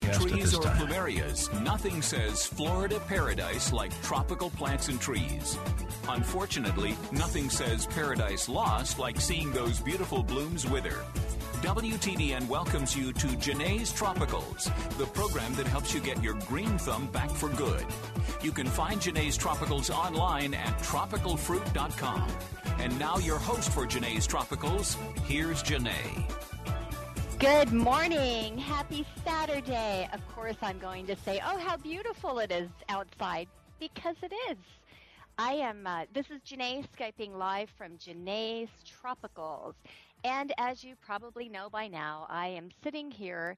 Trees or plumerias, nothing says Florida paradise like tropical plants and trees. Unfortunately, nothing says paradise lost like seeing those beautiful blooms wither. WTBN welcomes you to Jene's Tropicals, the program that helps you get your green thumb back for good. You can find Jene's Tropicals online at tropicalfruit.com. And now, your host for Jene's Tropicals, here's Jene. Good morning. Happy Saturday. Of course, I'm going to say, oh, how beautiful it is outside, because it is. I am, uh, this is Jene Skyping live from Jene's Tropicals. And as you probably know by now, I am sitting here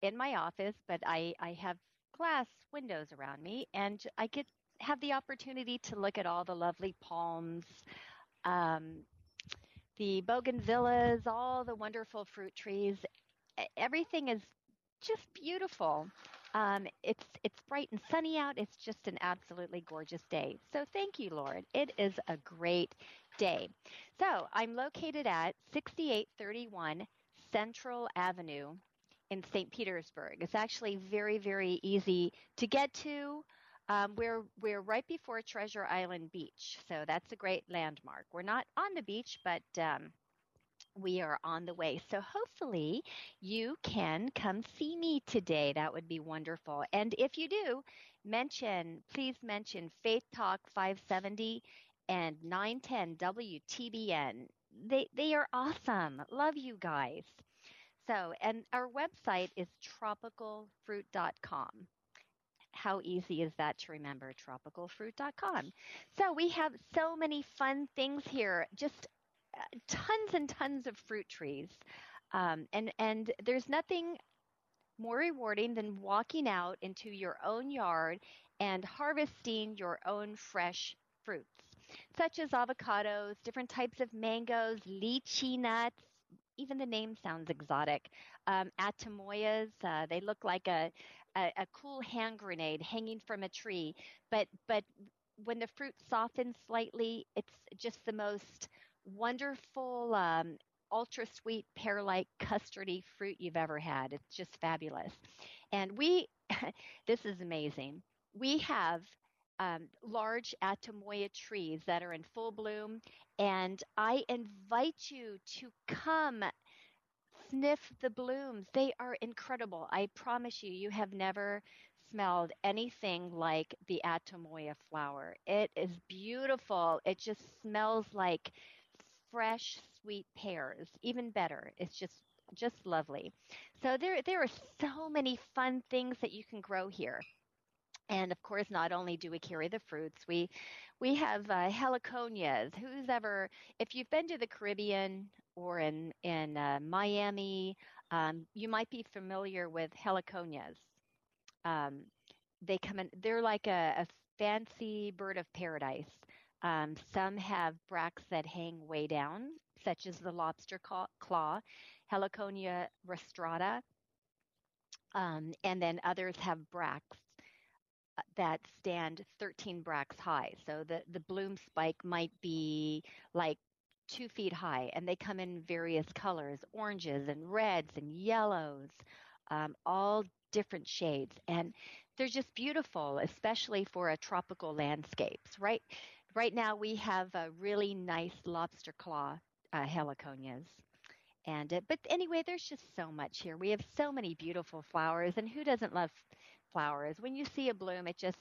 in my office, but I, I have glass windows around me, and I get have the opportunity to look at all the lovely palms, um, the bougainvilleas, all the wonderful fruit trees. Everything is just beautiful. Um, it's it's bright and sunny out. It's just an absolutely gorgeous day. So thank you, Lord. It is a great day. So I'm located at 6831 Central Avenue in St. Petersburg. It's actually very very easy to get to. Um, we're we're right before Treasure Island Beach, so that's a great landmark. We're not on the beach, but um, we are on the way. So hopefully you can come see me today. That would be wonderful. And if you do, mention please mention Faith Talk 570 and 910 WTBN. They they are awesome. Love you guys. So, and our website is tropicalfruit.com how easy is that to remember? Tropicalfruit.com. So we have so many fun things here, just uh, tons and tons of fruit trees. Um, and, and there's nothing more rewarding than walking out into your own yard and harvesting your own fresh fruits, such as avocados, different types of mangoes, lychee nuts. Even the name sounds exotic. Um, uh, they look like a, a, a cool hand grenade hanging from a tree, but but when the fruit softens slightly, it's just the most wonderful, um, ultra sweet pear-like custardy fruit you've ever had. It's just fabulous. And we, this is amazing. We have um, large Atemoya trees that are in full bloom, and I invite you to come sniff the blooms. They are incredible. I promise you, you have never smelled anything like the Atemoya flower. It is beautiful. It just smells like fresh, sweet pears. Even better. It's just just lovely. So there there are so many fun things that you can grow here. And of course, not only do we carry the fruits, we we have uh, heliconias. Who's ever, if you've been to the Caribbean or in in uh, Miami, um, you might be familiar with heliconias. Um, they come in; they're like a, a fancy bird of paradise. Um, some have bracts that hang way down, such as the lobster claw, Heliconia rostrata, um, and then others have bracts uh, that stand 13 bracts high. So the, the bloom spike might be like two feet high, and they come in various colors oranges and reds and yellows, um, all different shades. And they're just beautiful, especially for a tropical landscapes. Right, right now we have a really nice lobster claw uh, heliconias. And uh, but anyway, there's just so much here. We have so many beautiful flowers, and who doesn't love flowers? When you see a bloom, it just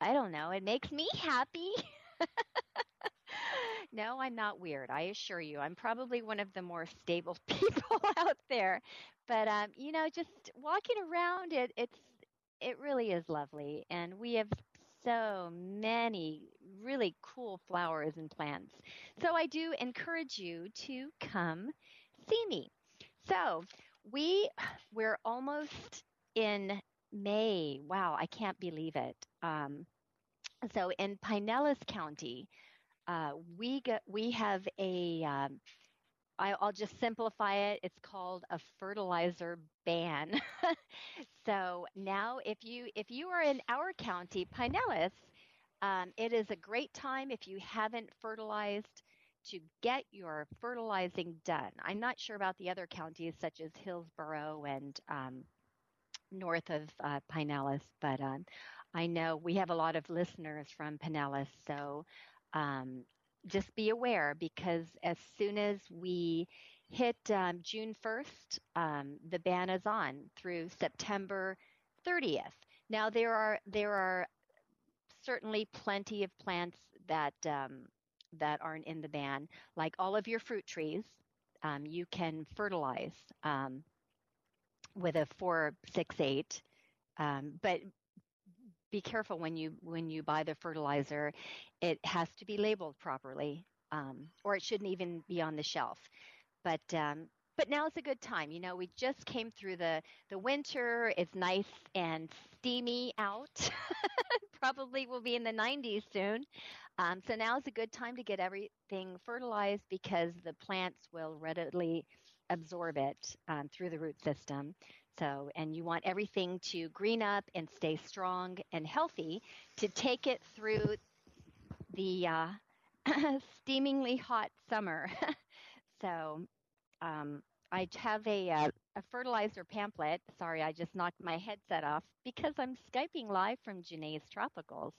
I don't know, it makes me happy. no, I'm not weird. I assure you, I'm probably one of the more stable people out there. But um, you know, just walking around it, it's it really is lovely, and we have so many really cool flowers and plants. So I do encourage you to come see me. So we we're almost in May. Wow, I can't believe it. Um, so in Pinellas County, uh, we get we have a um, I, will just simplify it. It's called a fertilizer ban. so now, if you if you are in our county, Pinellas, um, it is a great time if you haven't fertilized to get your fertilizing done. I'm not sure about the other counties such as Hillsborough and um, north of uh, Pinellas, but um, I know we have a lot of listeners from Pinellas, so um, just be aware because as soon as we hit um, June 1st, um, the ban is on through September 30th. Now there are there are certainly plenty of plants that um, that aren't in the ban, like all of your fruit trees. Um, you can fertilize um, with a 468, um, but be careful when you when you buy the fertilizer. It has to be labeled properly, um, or it shouldn't even be on the shelf. But um, but now is a good time. You know, we just came through the the winter. It's nice and steamy out. Probably will be in the 90s soon. Um, so now is a good time to get everything fertilized because the plants will readily absorb it um, through the root system. So, and you want everything to green up and stay strong and healthy to take it through the uh, steamingly hot summer. so, um, I have a, uh, a fertilizer pamphlet. Sorry, I just knocked my headset off because I'm Skyping live from Jene's Tropicals.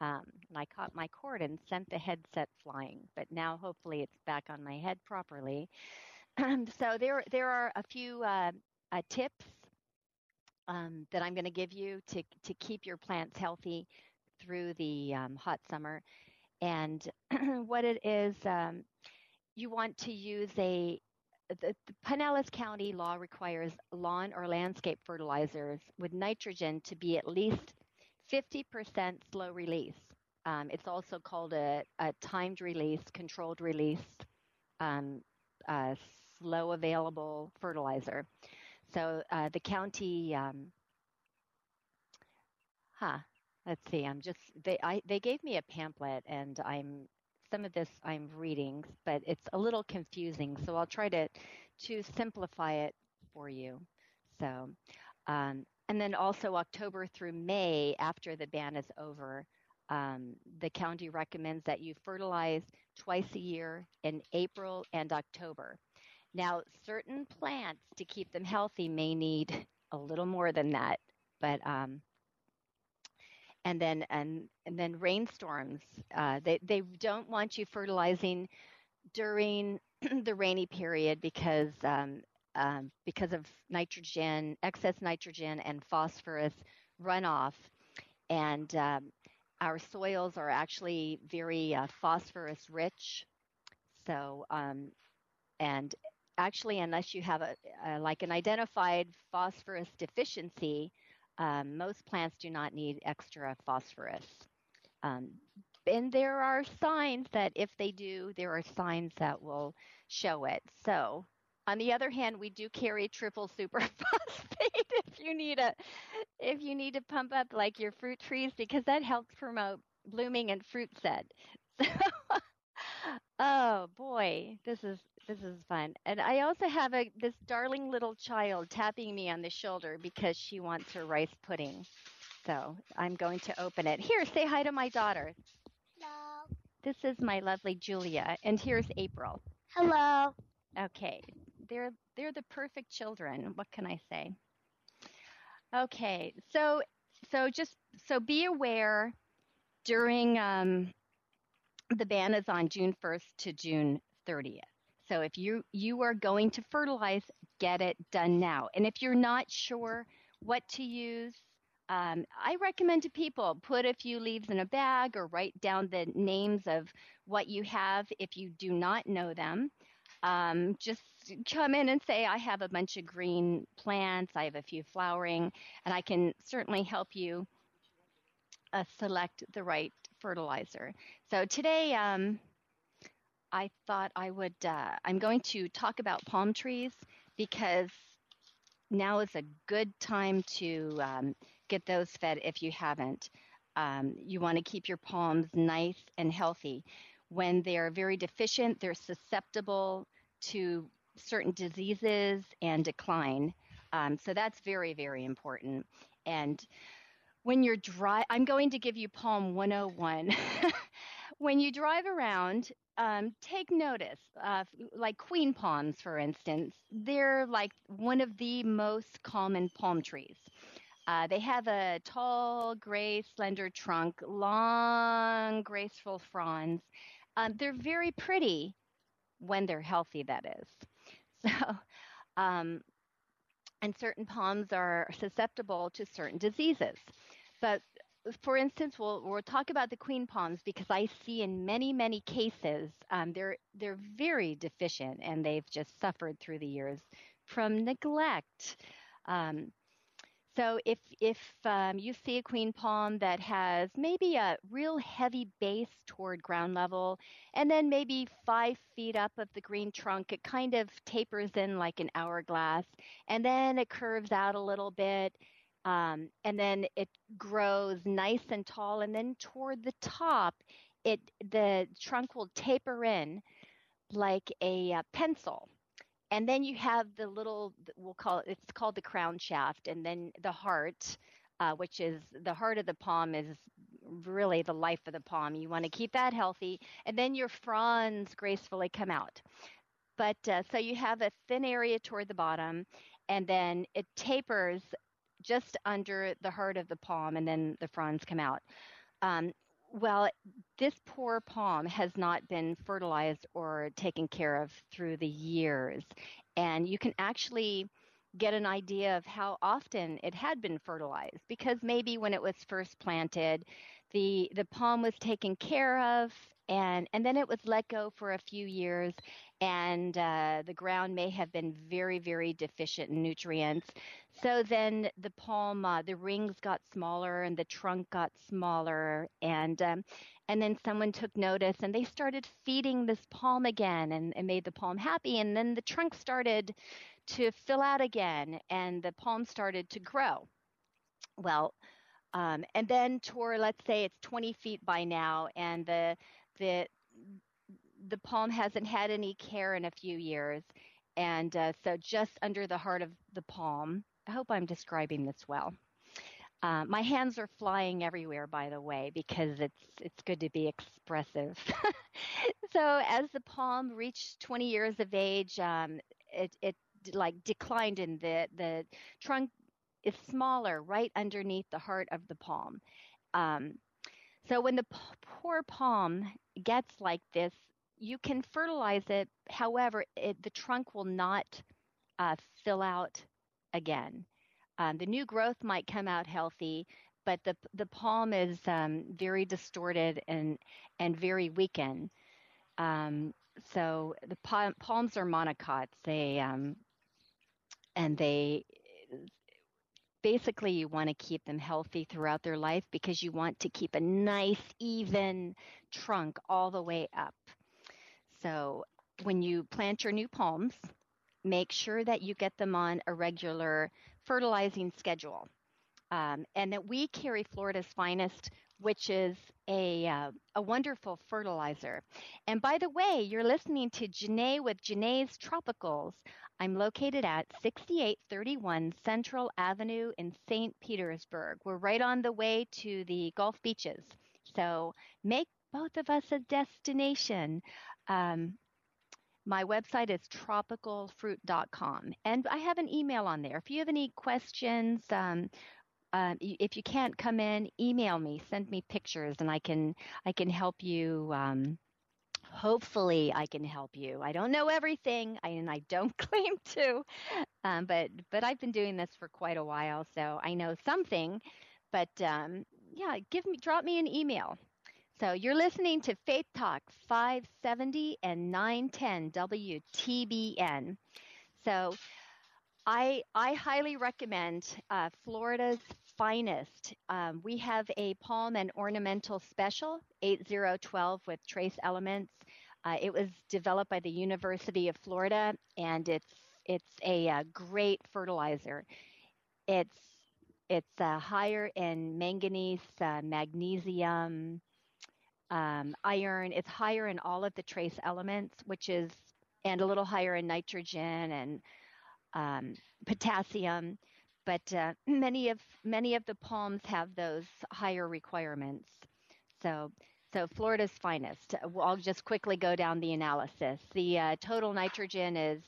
Um, and I caught my cord and sent the headset flying, but now hopefully it's back on my head properly. so there, there are a few uh, uh, tips um, that I'm going to give you to, to keep your plants healthy through the um, hot summer. And what it is, um, you want to use a, the, the Pinellas County law requires lawn or landscape fertilizers with nitrogen to be at least 50% slow release. Um, it's also called a, a, timed release, controlled release, um, slow available fertilizer. So uh, the county, um, huh? Let's see. I'm just they I they gave me a pamphlet and I'm some of this I'm reading, but it's a little confusing. So I'll try to to simplify it for you. So, um, and then also October through May, after the ban is over, um, the county recommends that you fertilize twice a year in April and October. Now, certain plants to keep them healthy may need a little more than that, but um, and then and and then rainstorms. Uh, they they don't want you fertilizing during the rainy period because um, um, because of nitrogen, excess nitrogen and phosphorus runoff, and um, our soils are actually very uh, phosphorus rich. So um, and actually, unless you have a, a like an identified phosphorus deficiency, um, most plants do not need extra phosphorus. Um, and there are signs that if they do, there are signs that will show it. So, on the other hand, we do carry triple superphosphate if you need a if you need to pump up like your fruit trees because that helps promote blooming and fruit set. So, oh boy, this is this is fun. And I also have a this darling little child tapping me on the shoulder because she wants her rice pudding. So I'm going to open it. Here, say hi to my daughter. Hello. This is my lovely Julia, and here's April. Hello. Okay, they're they're the perfect children. What can I say? Okay, so so just so be aware during um, the ban is on June 1st to June 30th. So if you you are going to fertilize, get it done now. And if you're not sure what to use, um, I recommend to people put a few leaves in a bag or write down the names of what you have if you do not know them. Um, just come in and say, I have a bunch of green plants, I have a few flowering, and I can certainly help you uh, select the right fertilizer. So today, um, I thought I would, uh, I'm going to talk about palm trees because now is a good time to um, get those fed if you haven't. Um, you want to keep your palms nice and healthy. When they're very deficient, they're susceptible to certain diseases and decline. Um, so that's very, very important. And when you're dry, I'm going to give you Palm 101. when you drive around, um, take notice, uh, like queen palms, for instance, they're like one of the most common palm trees. Uh, they have a tall, gray, slender trunk, long, graceful fronds. Um, they're very pretty when they're healthy, that is. So, um, and certain palms are susceptible to certain diseases. But for instance, we'll, we'll talk about the queen palms because I see in many, many cases um, they're they're very deficient and they've just suffered through the years from neglect. Um, so if if um, you see a queen palm that has maybe a real heavy base toward ground level, and then maybe five feet up of the green trunk, it kind of tapers in like an hourglass, and then it curves out a little bit, um, and then it grows nice and tall, and then toward the top, it the trunk will taper in like a, uh, pencil. And then you have the little we'll call it it's called the crown shaft and then the heart uh, which is the heart of the palm is really the life of the palm. You want to keep that healthy and then your fronds gracefully come out. But uh, so you have a thin area toward the bottom and then it tapers just under the heart of the palm and then the fronds come out um, well, this poor palm has not been fertilized or taken care of through the years. And you can actually get an idea of how often it had been fertilized because maybe when it was first planted, the the palm was taken care of and and then it was let go for a few years and uh, the ground may have been very very deficient in nutrients. So then the palm uh, the rings got smaller and the trunk got smaller and um, and then someone took notice and they started feeding this palm again and, made the palm happy and then the trunk started to fill out again and the palm started to grow. Well um, and then toward let's say it's 20 feet by now and the the the palm hasn't had any care in a few years. And uh, so just under the heart of the palm i hope i'm describing this well. Uh, my hands are flying everywhere by the way because it's it's good to be expressive. So as the palm reached 20 years of age um, it, it like declined in the the trunk is smaller right underneath the heart of the palm. Um, so when the p- poor palm gets like this, you can fertilize it. However, it, the trunk will not uh, fill out again. Um, the new growth might come out healthy, but the the palm is um, very distorted and and very weakened. Um, so the palms are monocots. They um, and they basically you want to keep them healthy throughout their life because you want to keep a nice even trunk all the way up. So when you plant your new palms, make sure that you get them on a regular fertilizing schedule. Um, and that we carry Florida's finest which is a, uh, a wonderful fertilizer. And by the way, you're listening to Jene with Jene's Tropicals. I'm located at 6831 Central Avenue in St. Petersburg. We're right on the way to the Gulf beaches. So make both of us a destination. Um, my website is tropicalfruit.com, and I have an email on there. If you have any questions, um, um, if you can't come in, email me, send me pictures, and I can I can help you. Um, hopefully, I can help you. I don't know everything, and I don't claim to, um, but but I've been doing this for quite a while, so I know something. But um, yeah, give me drop me an email. So you're listening to Faith Talk 570 and 910 WTBN. So I, I highly recommend uh, Florida's finest. Um, we have a palm and ornamental special, 8012 with trace elements. Uh, it was developed by the University of Florida and it's it's a, a uh, great fertilizer. It's it's uh, higher in manganese, uh, magnesium, um, iron. It's higher in all of the trace elements, which is and a little higher in nitrogen and um, potassium. But uh, many of many of the palms have those higher requirements. So so Florida's finest. I'll just quickly go down the analysis. The uh, total nitrogen is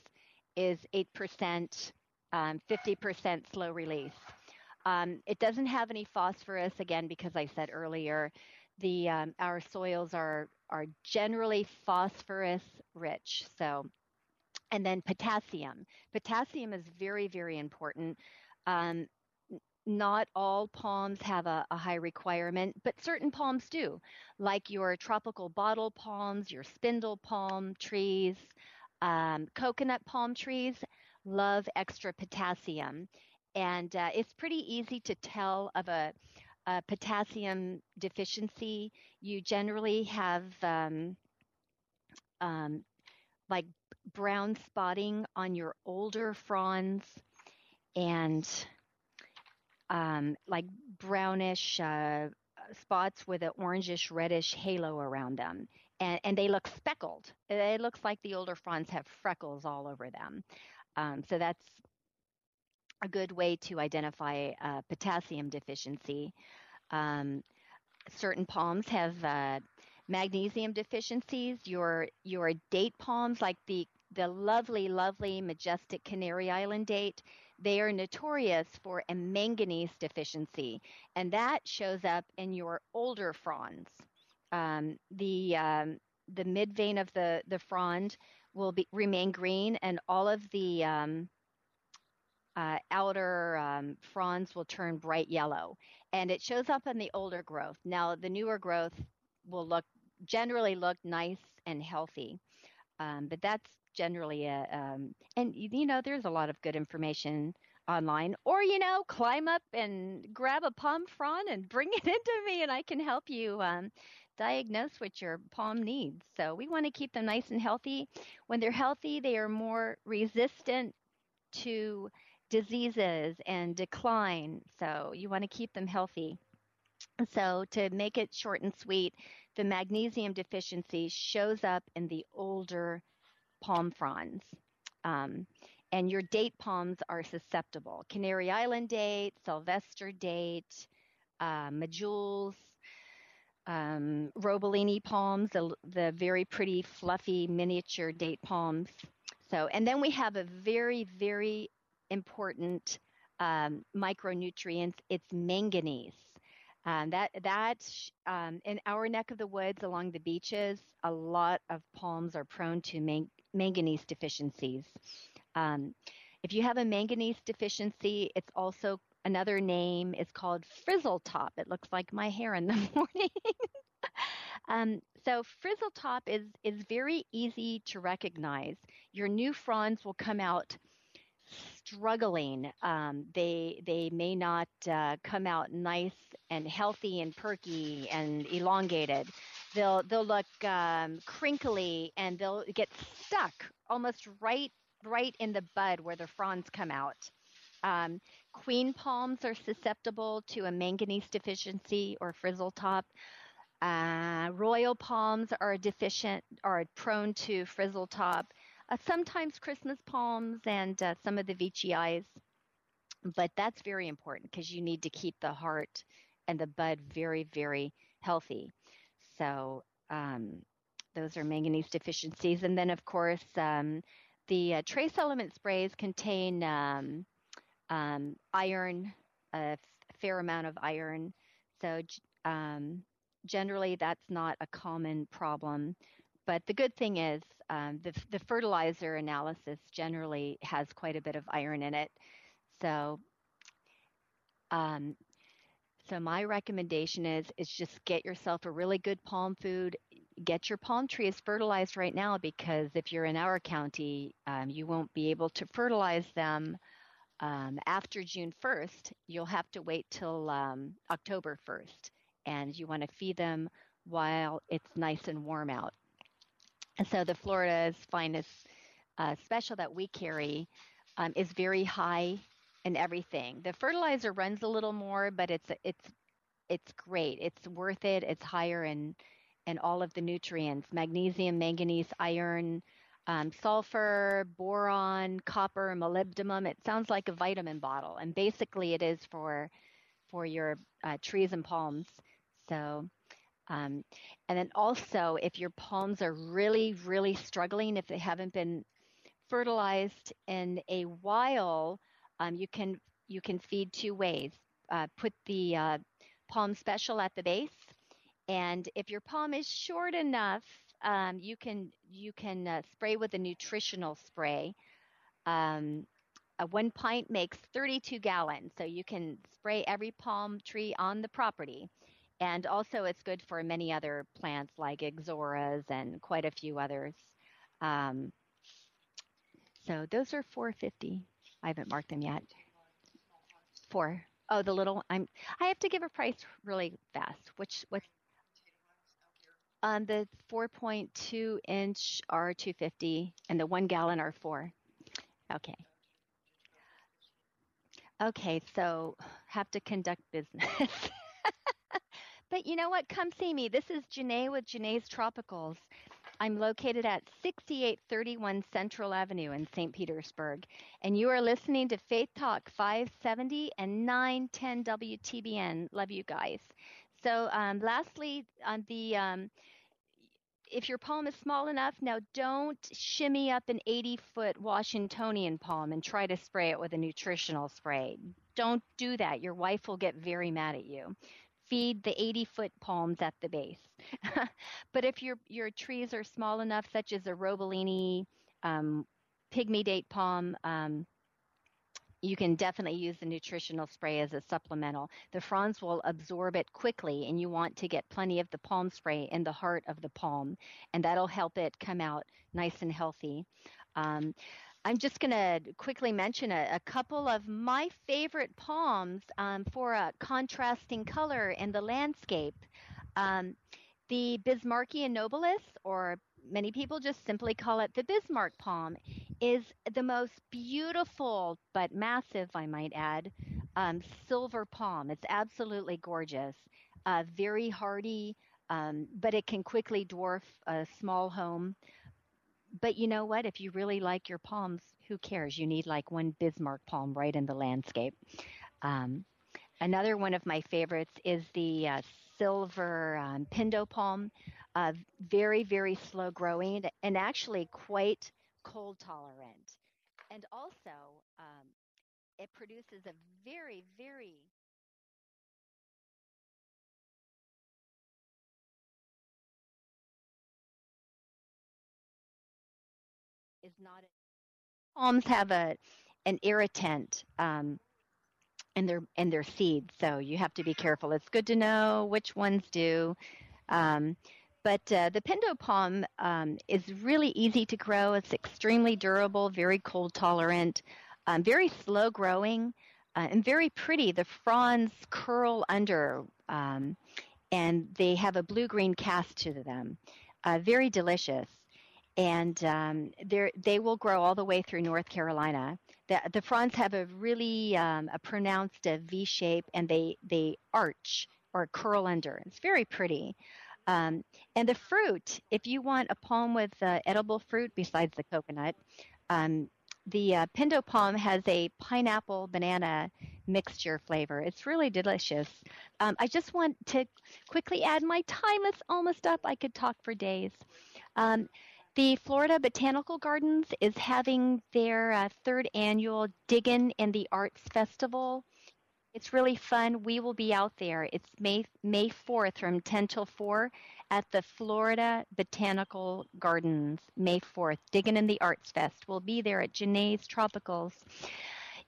is eight percent, um, fifty percent slow release. Um, it doesn't have any phosphorus again because I said earlier, the um, our soils are are generally phosphorus rich. So, and then potassium. Potassium is very very important. Um, not all palms have a, a, high requirement, but certain palms do, like your tropical bottle palms, your spindle palm trees, um, coconut palm trees love extra potassium. And uh, it's pretty easy to tell of a, a potassium deficiency. You generally have um, um, like brown spotting on your older fronds and um, like brownish uh, spots with an orangish reddish halo around them. And, and, they look speckled. It looks like the older fronds have freckles all over them. Um, so that's a good way to identify uh, potassium deficiency. Um, certain palms have uh, magnesium deficiencies. Your your date palms, like the the lovely, lovely, majestic Canary Island date, they are notorious for a manganese deficiency, and that shows up in your older fronds. Um, the um, the mid vein of the the frond will be remain green, and all of the um, uh, outer um, fronds will turn bright yellow, and it shows up in the older growth. Now, the newer growth will look generally look nice and healthy, um, but that's generally a um, and you know there's a lot of good information online or you know climb up and grab a palm frond and bring it into me and i can help you um, diagnose what your palm needs so we want to keep them nice and healthy when they're healthy they are more resistant to diseases and decline so you want to keep them healthy so to make it short and sweet the magnesium deficiency shows up in the older palm fronds. Um, and your date palms are susceptible. Canary Island date, Sylvester date, uh, Medjools, um, Roebelenii palms, the, the very pretty, fluffy miniature date palms. So, and then we have a very, very important um, micronutrient. It's manganese. Um, that that um, in our neck of the woods along the beaches, a lot of palms are prone to man- manganese deficiencies. Um, if you have a manganese deficiency, it's also another name is called frizzle top. It looks like my hair in the morning. um, so frizzle top is is very easy to recognize. Your new fronds will come out struggling. Um, they they may not uh, come out nice and healthy and perky and elongated. They'll they'll look um, crinkly and they'll get stuck almost right right in the bud where the fronds come out. Um, queen palms are susceptible to a manganese deficiency or frizzle top. Uh, royal palms are deficient are prone to frizzle top sometimes Christmas palms and uh, some of the veitchii. But that's very important because you need to keep the heart and the bud very, very healthy. So um, those are manganese deficiencies. And then, of course, um, the uh, trace element sprays contain um, um iron, a f- fair amount of iron. So um, generally, that's not a common problem. But the good thing is um, the, the fertilizer analysis generally has quite a bit of iron in it. So, um, so my recommendation is is just get yourself a really good palm food. Get your palm trees fertilized right now because if you're in our county, um, you won't be able to fertilize them um, after June 1st. You'll have to wait till um, October 1st, and you want to feed them while it's nice and warm out. And so the Florida's finest uh, special that we carry um, is very high in everything. The fertilizer runs a little more, but it's it's it's great. It's worth it. It's higher in in all of the nutrients: magnesium, manganese, iron, um, sulfur, boron, copper, molybdenum. It sounds like a vitamin bottle, and basically it is for for your uh, trees and palms. So, um, and then also if your palms are really, really struggling, if they haven't been fertilized in a while, um, you can you can feed two ways. Uh, put the uh, palm special at the base, and if your palm is short enough, um, you can you can uh, spray with a nutritional spray. Um, a one pint makes 32 gallons, so you can spray every palm tree on the property. And also, it's good for many other plants like ixoras and quite a few others. Um, so those are 450. I haven't marked them yet. Four. Oh, the little. I'm. I have to give a price really fast. Which what? Um, the 4.2 inch are 250, and the one gallon are four. Okay. Okay, so have to conduct business. but you know what? Come see me. This is Jene with Jene's Tropicals. I'm located at 6831 Central Avenue in St. Petersburg, and you are listening to Faith Talk 570 and 910 WTBN. Love you guys. So, um, lastly, on the um, if your palm is small enough, now don't shimmy up an 80 foot Washingtonian palm and try to spray it with a nutritional spray. Don't do that. Your wife will get very mad at you. Feed the 80 foot palms at the base. but if your, your trees are small enough, such as a Roebelenii, um, pygmy date palm, um, you can definitely use the nutritional spray as a supplemental. The fronds will absorb it quickly, and you want to get plenty of the palm spray in the heart of the palm, and that'll help it come out nice and healthy. Um, I'm just going to quickly mention a, a, couple of my favorite palms um, for a contrasting color in the landscape. Um, the Bismarckia nobilis, or many people just simply call it the Bismarck palm, is the most beautiful but massive, I might add, um, silver palm. It's absolutely gorgeous, uh, very hardy, um, but it can quickly dwarf a small home. But you know what? If you really like your palms, who cares? You need like one Bismarck palm right in the landscape. Um, another one of my favorites is the uh, silver um, pindo palm. Uh, very, very slow growing and actually quite cold tolerant. And also, um, it produces a very, very is not palms have a an irritant um, in their in their seeds, so you have to be careful. It's good to know which ones do. Um, but uh, the Pindo palm um, is really easy to grow. It's extremely durable, very cold tolerant, um, very slow growing, uh, and very pretty. The fronds curl under, um, and they have a blue green cast to them. Uh, very delicious. And um, they will grow all the way through North Carolina. The, the fronds have a really um, a pronounced uh, V shape, and they, they arch or curl under. It's very pretty. Um, and the fruit, if you want a palm with uh, edible fruit besides the coconut, um, the uh, Pindo palm has a pineapple banana mixture flavor. It's really delicious. Um, I just want to quickly add my time is almost up. I could talk for days. Um, the Florida Botanical Gardens is having their uh, third annual Diggin' in the Arts Festival it's really fun. We will be out there. It's May May 4th from 10 till 4 at the Florida Botanical Gardens. May 4th, Diggin' in the Arts Fest. We'll be there at Jene's Tropicals.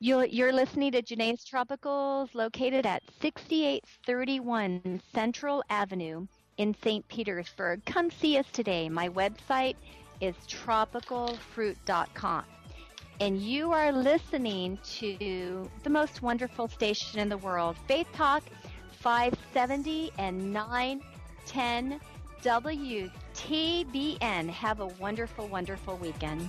You're, you're listening to Jene's Tropicals, located at 6831 Central Avenue in St. Petersburg. Come see us today. My website is tropicalfruit.com and you are listening to the most wonderful station in the world, Faith Talk 570 and 910 WTBN. Have a wonderful, wonderful weekend.